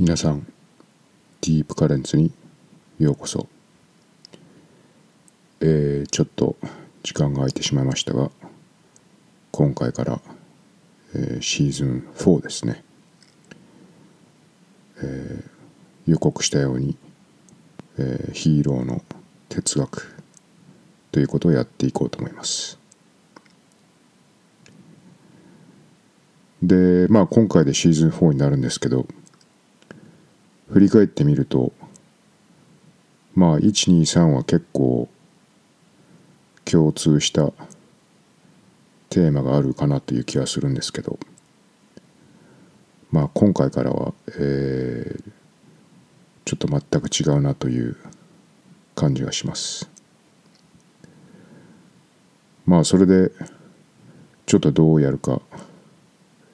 皆さんディープカレンツにようこそ、えー、ちょっと時間が空いてしまいましたが今回から、えー、シーズン4ですね、えー、予告したように、えー、ヒーローの哲学ということをやっていこうと思います。でまあ今回でシーズン4になるんですけど振り返ってみるとまあ123は結構共通したテーマがあるかなという気がするんですけどまあ今回からは、えー、ちょっと全く違うなという感じがしますまあそれでちょっとどうやるか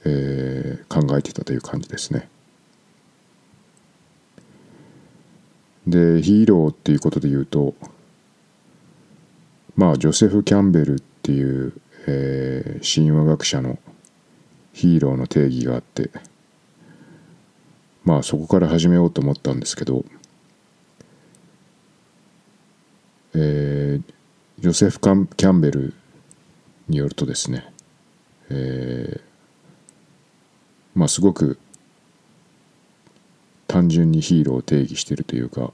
えー、考えてたという感じですね。でヒーローっていうことで言うとまあジョセフ・キャンベルっていう、えー、神話学者のヒーローの定義があってまあそこから始めようと思ったんですけど、えー、ジョセフ・キャンベルによるとですね、えー、まあすごく単純にヒーローを定義してるというか、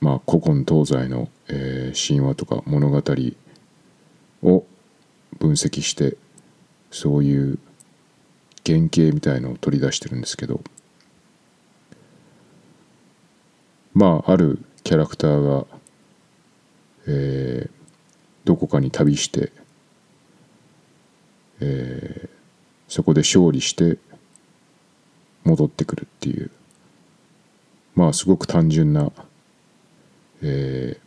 まあ、古今東西の、えー、神話とか物語を分析してそういう原型みたいのを取り出してるんですけどまああるキャラクターが、えー、どこかに旅して、えー、そこで勝利して戻ってくるっていうまあすごく単純な、え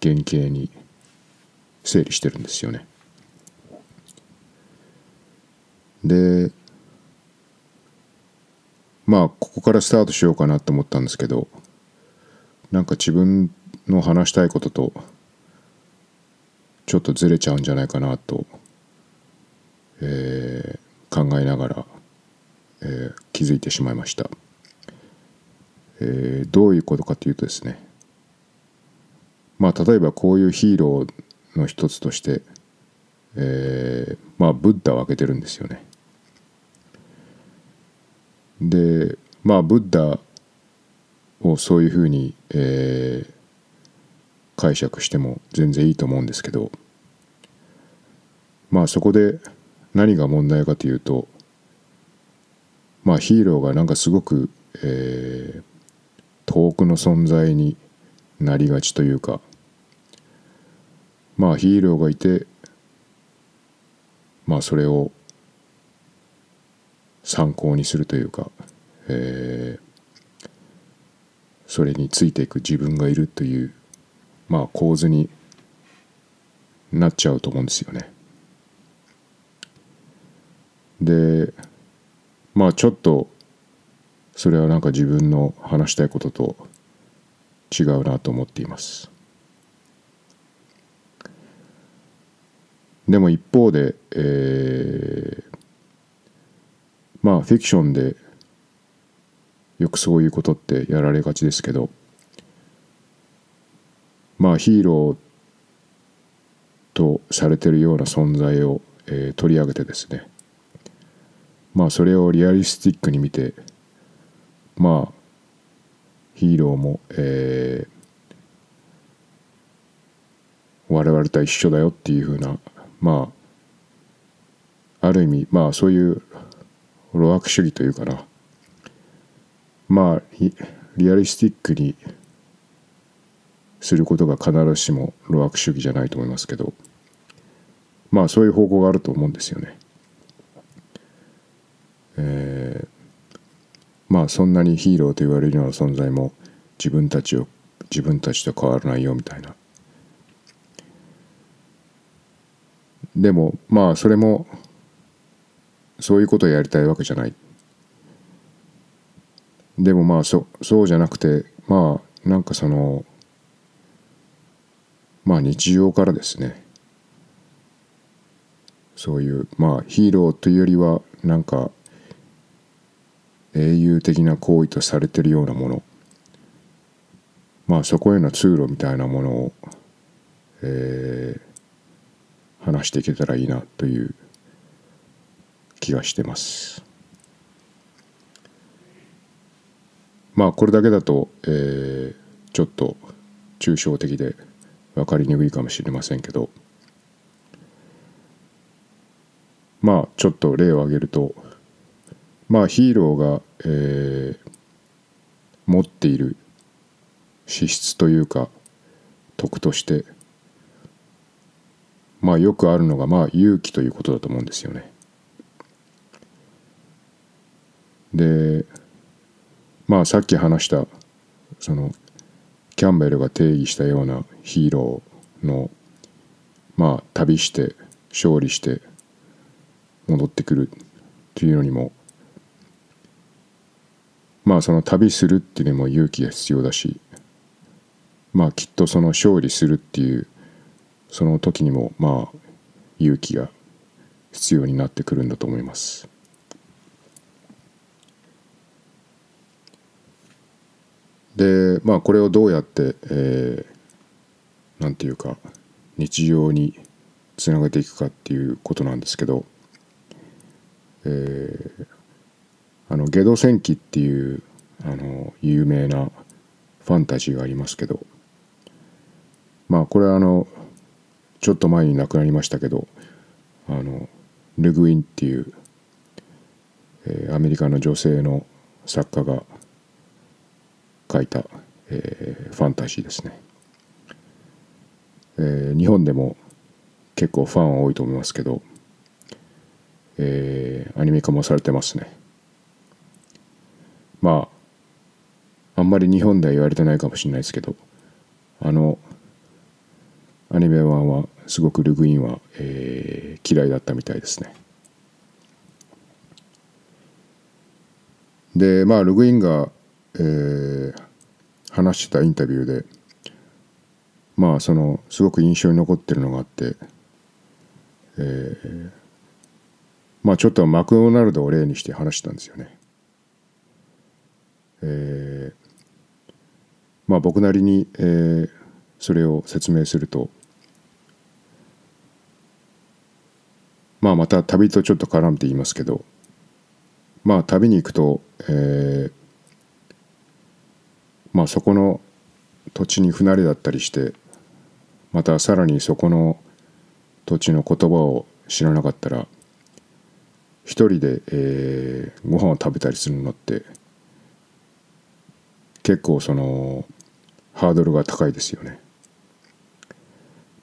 ー、原型に整理してるんですよね。でまあここからスタートしようかなと思ったんですけどなんか自分の話したいこととちょっとずれちゃうんじゃないかなと、えー、考えながらえー、気づいてしまいました、えー、どういうことかというとですねまあ例えばこういうヒーローの一つとして、えー、まあブッダを挙げてるんですよね。でまあブッダをそういうふうに、えー、解釈しても全然いいと思うんですけどまあそこで何が問題かというとまあヒーローがなんかすごく、えー、遠くの存在になりがちというかまあヒーローがいてまあそれを参考にするというか、えー、それについていく自分がいるというまあ構図になっちゃうと思うんですよね。でまあちょっとそれはなんか自分の話したいことと違うなと思っています。でも一方で、えー、まあフィクションでよくそういうことってやられがちですけどまあヒーローとされてるような存在を、えー、取り上げてですねまあそれをリアリスティックに見てまあヒーローも、えー、我々と一緒だよっていうふうなまあある意味まあそういう路悪主義というかなまあリアリスティックにすることが必ずしも路悪主義じゃないと思いますけどまあそういう方向があると思うんですよね。えー、まあそんなにヒーローと言われるような存在も自分たちを自分たちと変わらないよみたいな。でもまあそれもそういうことをやりたいわけじゃない。でもまあそそうじゃなくてまあなんかそのまあ日常からですね。そういうまあヒーローというよりはなんか英雄的な行為とされてるようなもの。まあそこへの通路みたいなものを、えー、話していけたらいいなという気がしてます。まあこれだけだと、えー、ちょっと抽象的で分かりにくいかもしれませんけど。まあちょっと例を挙げるとまあヒーローが、えー、持っている資質というか徳としてまあよくあるのがまあ勇気ということだと思うんですよね。でまあさっき話したそのキャンベルが定義したようなヒーローのまあ旅して勝利して戻ってくるっていうのにもまあその旅するっていうのも勇気が必要だしまあきっとその勝利するっていうその時にもまあ勇気が必要になってくるんだと思います。でまあこれをどうやって、えー、なんていうか日常につなげていくかっていうことなんですけどえー、あのゲド戦記っていうあの有名なファンタジーがありますけどまあこれはあのちょっと前に亡くなりましたけどあのルグインっていう、えー、アメリカの女性の作家が書いた、えー、ファンタジーですね、えー、日本でも結構ファンは多いと思いますけどえー、アニメ化もされてますね。まああんまり日本では言われてないかもしれないですけどあのアニメ版はすごくルグインは、えー、嫌いだったみたいですねでまあルグインが、えー、話してたインタビューでまあそのすごく印象に残ってるのがあって、えー、まあちょっとマクドナルドを例にして話したんですよね。えー、まあ僕なりに、えー、それを説明するとまあまた旅とちょっと絡めて言いますけどまあ旅に行くと、えー、まあそこの土地に不慣れだったりしてまたさらにそこの土地の言葉を知らなかったら一人で、えー、ご飯を食べたりするのって結構そのハードルが高いですよね。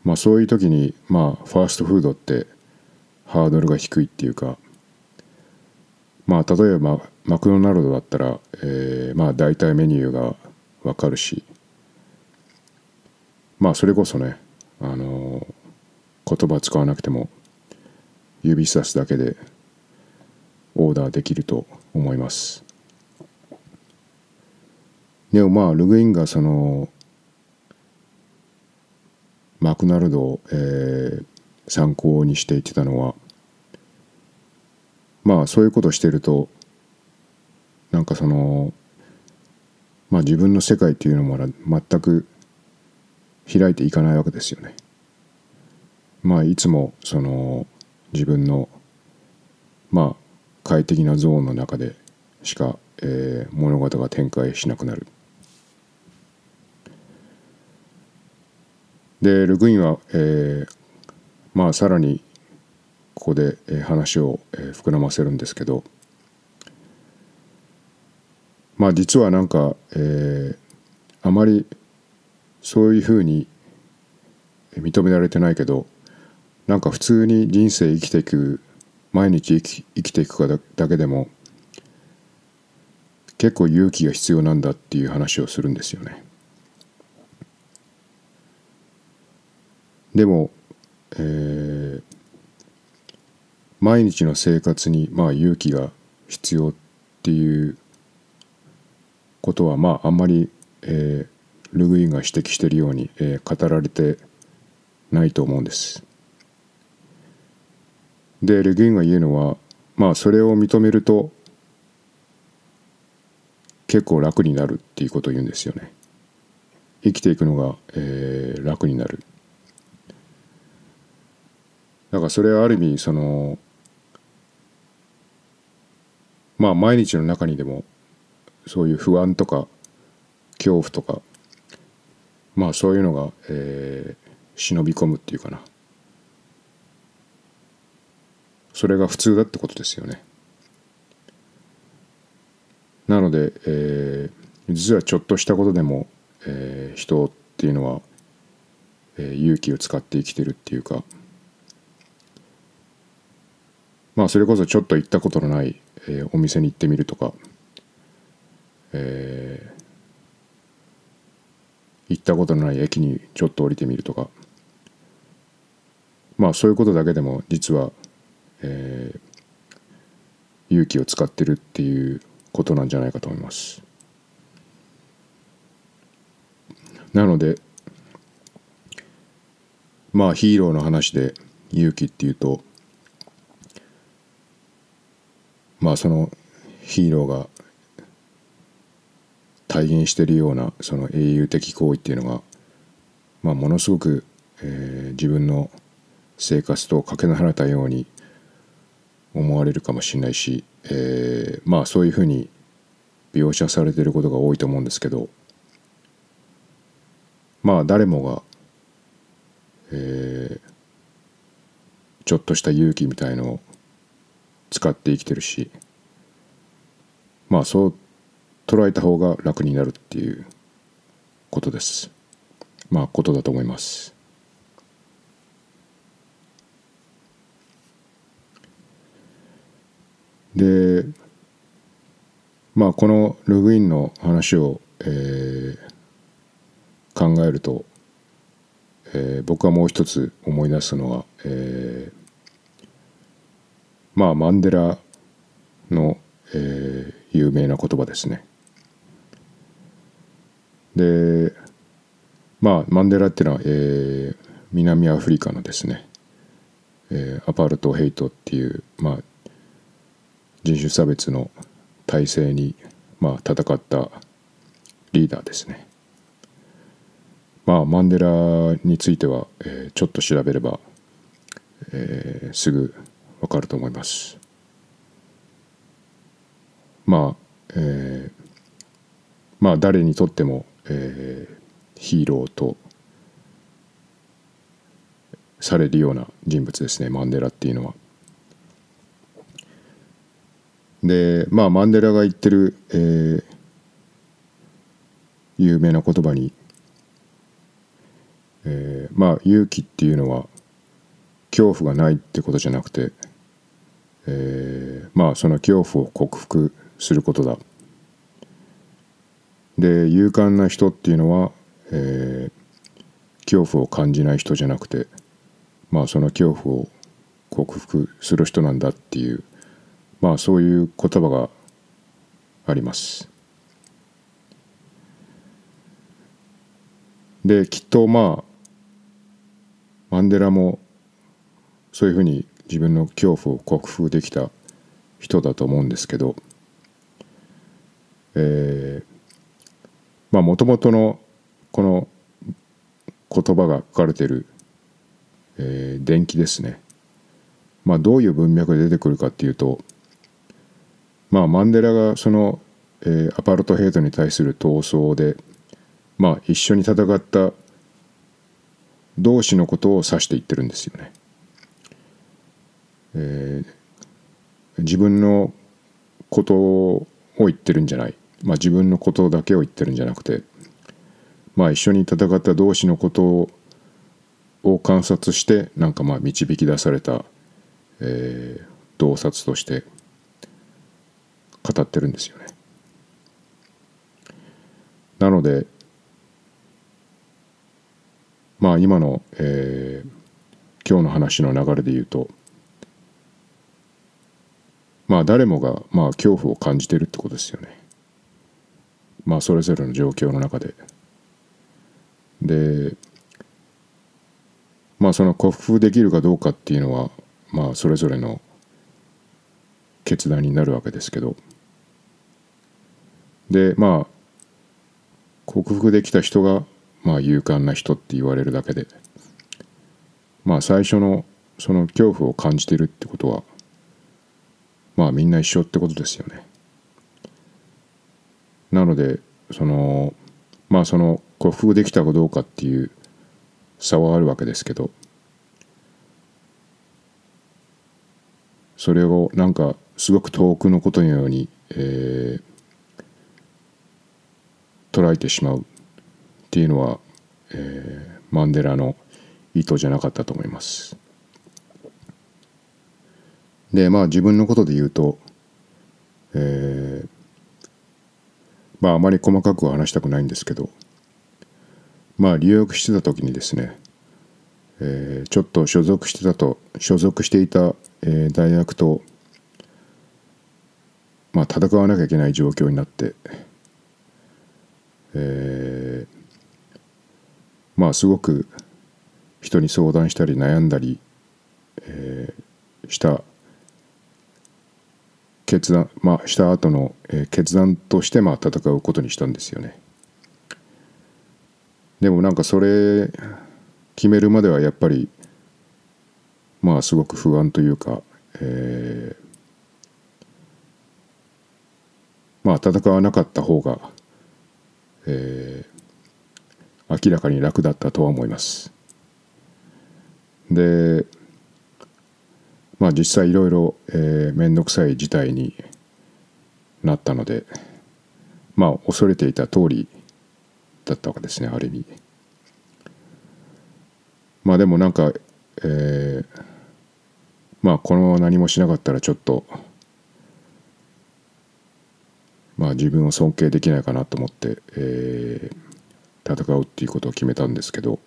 まあそういう時にまあファーストフードってハードルが低いっていうかまあ例えばマクドナルドだったら、えー、まあ大体メニューがわかるしまあそれこそねあの言葉使わなくても指さすだけでオーダーできると思いますでもまあルグインがそのマクナルドを、えー、参考にして言ってたのはまあそういうことをしてるとなんかそのまあ自分の世界っていうのも全く開いていかないわけですよね。まあいつもその自分のまあ快適なゾーンの中でしか、えー、物事が展開しなくなる。でルグインは、えー、まあさらにここで、話を、膨らませるんですけどまあ実はなんか、えー、あまりそういうふうに認められてないけどなんか普通に人生生きていく毎日生き生きていくかだけでも結構勇気が必要なんだっていう話をするんですよね。でも、えー、毎日の生活にまあ勇気が必要っていうことはまああんまり、えー、ルグインが指摘しているように、えー、語られてないと思うんです。でレギュンが言うのはまあそれを認めると結構楽になるっていうことを言うんですよね生きていくのが、えー、楽になるだからそれはある意味そのまあ毎日の中にでもそういう不安とか恐怖とかまあそういうのが、えー、忍び込むっていうかな。それが普通だってことですよね。なので、えー、実はちょっとしたことでも、えー、人っていうのは、えー、勇気を使って生きてるっていうかまあそれこそちょっと行ったことのない、えー、お店に行ってみるとか、えー、行ったことのない駅にちょっと降りてみるとかまあそういうことだけでも実は、えー、勇気を使ってるっていうことなんじゃないかと思います。なのでまあヒーローの話で勇気っていうとまあそのヒーローが体現しているようなその英雄的行為っていうのが、まあ、ものすごく、えー、自分の生活とかけ離れたように思われるかもしれないし、えー、まあそういうふうに描写されていることが多いと思うんですけどまあ誰もが、えー、ちょっとした勇気みたいのを使って生きてるしまあそう捉えた方が楽になるっていうことです。まあことだと思います。でまあこのログインの話を、えー、考えると、えー、僕はもう一つ思い出すのは、えー、まあマンデラの、えー、有名な言葉ですね。でまあマンデラっていうのは、えー、南アフリカのですね、えー、アパルトヘイトっていう、まあ、人種差別の体制に、まあ、戦ったリーダーですね。まあマンデラについては、えー、ちょっと調べれば、えー、すぐわかると思います。まあ、えー、まあ誰にとってもえー、ヒーローとされるような人物ですねマンデラっていうのは。でまあマンデラが言ってる、えー、有名な言葉に、えー、まあ勇気っていうのは恐怖がないってことじゃなくて、えー、まあその恐怖を克服することだで勇敢な人っていうのは、えー、恐怖を感じない人じゃなくてまあその恐怖を克服する人なんだっていうまあそういう言葉があります。できっとまあマンデラもそういうふうに自分の恐怖を克服できた人だと思うんですけど、えー、まあもともとのこの言葉が書かれている、えー、伝記ですねまあどういう文脈で出てくるかっていうとまあマンデラがその、えー、アパルトヘイトに対する闘争でまあ一緒に戦った同士のことを指して言ってるんですよね。えー、自分のことを言ってるんじゃないまあ、自分のことだけを言ってるんじゃなくて、まあ、一緒に戦った同士のことを観察してなんかまあ導き出された、えー、洞察として語ってるんですよね。なのでまあ今の、えー、今日の話の流れで言うとまあ誰もがまあ恐怖を感じてるってことですよね。まあそれぞれの状況の中で。でまあその克服できるかどうかっていうのはまあそれぞれの決断になるわけですけど。でまあ克服できた人がまあ勇敢な人って言われるだけで。まあ最初のその恐怖を感じてるってことはまあみんな一緒ってことですよね。なのでそのまあその克服できたかどうかっていう差はあるわけですけどそれをなんかすごく遠くのことのように、えー、捉えてしまうっていうのは、えー、マンデラの意図じゃなかったと思います。でまあ自分のことで言うと、えー、まああまり細かくは話したくないんですけどまあ留学してた時にですね、えー、ちょっと所属してたと所属していた、えー、大学とまあ戦わなきゃいけない状況になって、えー、まあすごく人に相談したり悩んだり、えー、した決断まあした後の、え、決断としてまあ戦うことにしたんですよね。でもなんかそれ決めるまではやっぱりまあすごく不安というか、えー、まあ戦わなかった方が、えー、明らかに楽だったとは思います。でまあ実際いろいろ面倒くさい事態になったのでまあ恐れていた通りだったわけですねある意味。まあでもなんか、えー、まあこのまま何もしなかったらちょっとまあ自分を尊敬できないかなと思って、えー、戦うっていうことを決めたんですけど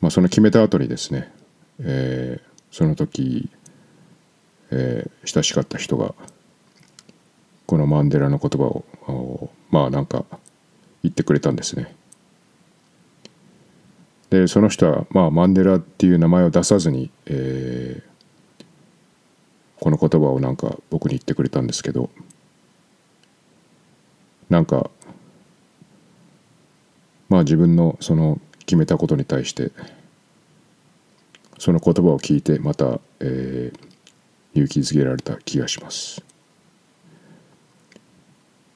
まあその決めた後にですね、えー、その時、えー、親しかった人がこのマンデラの言葉をまあなんか言ってくれたんですね。でその人は、まあ、マンデラっていう名前を出さずに、えー、この言葉をなんか僕に言ってくれたんですけどなんかまあ自分のその決めたことに対してその言葉を聞いてまた、えー、勇気づけられた気がします。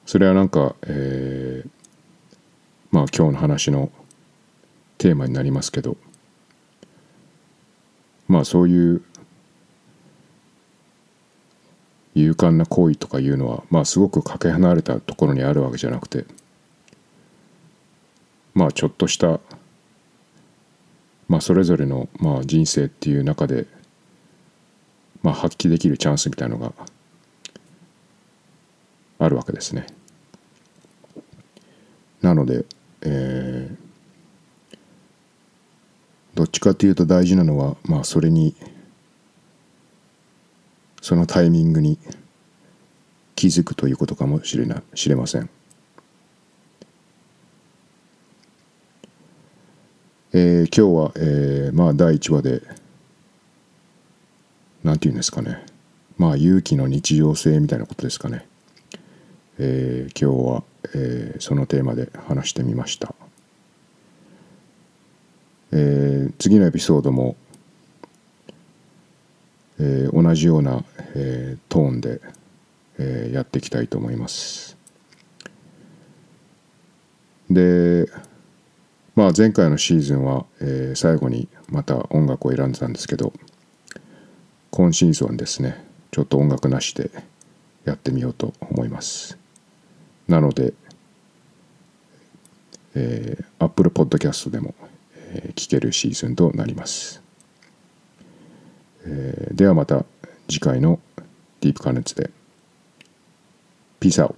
それはなんか、えー、まあ今日の話のテーマになりますけどまあそういう勇敢な行為とかいうのはまあすごくかけ離れたところにあるわけじゃなくてまあちょっとしたまあそれぞれのまあ人生っていう中でまあ発揮できるチャンスみたいのがあるわけですね。なので、えー、どっちかっていうと大事なのはまあそれにそのタイミングに気づくということかもしれな知れません。えー、今日は、えー、まあ第1話で何て言うんですかね。まあ勇気の日常性みたいなことですかね。えー、今日は、えー、そのテーマで話してみました、えー、次のエピソードも、えー、同じような、えー、トーンで、えー、やっていきたいと思います。でまあ前回のシーズンは、えー、最後にまた音楽を選んでたんですけど今シーズンですねちょっと音楽なしでやってみようと思います。なので、えー、Apple Podcast でも、えー、聞けるシーズンとなります、えー、ではまた次回のディープ加熱で Peace out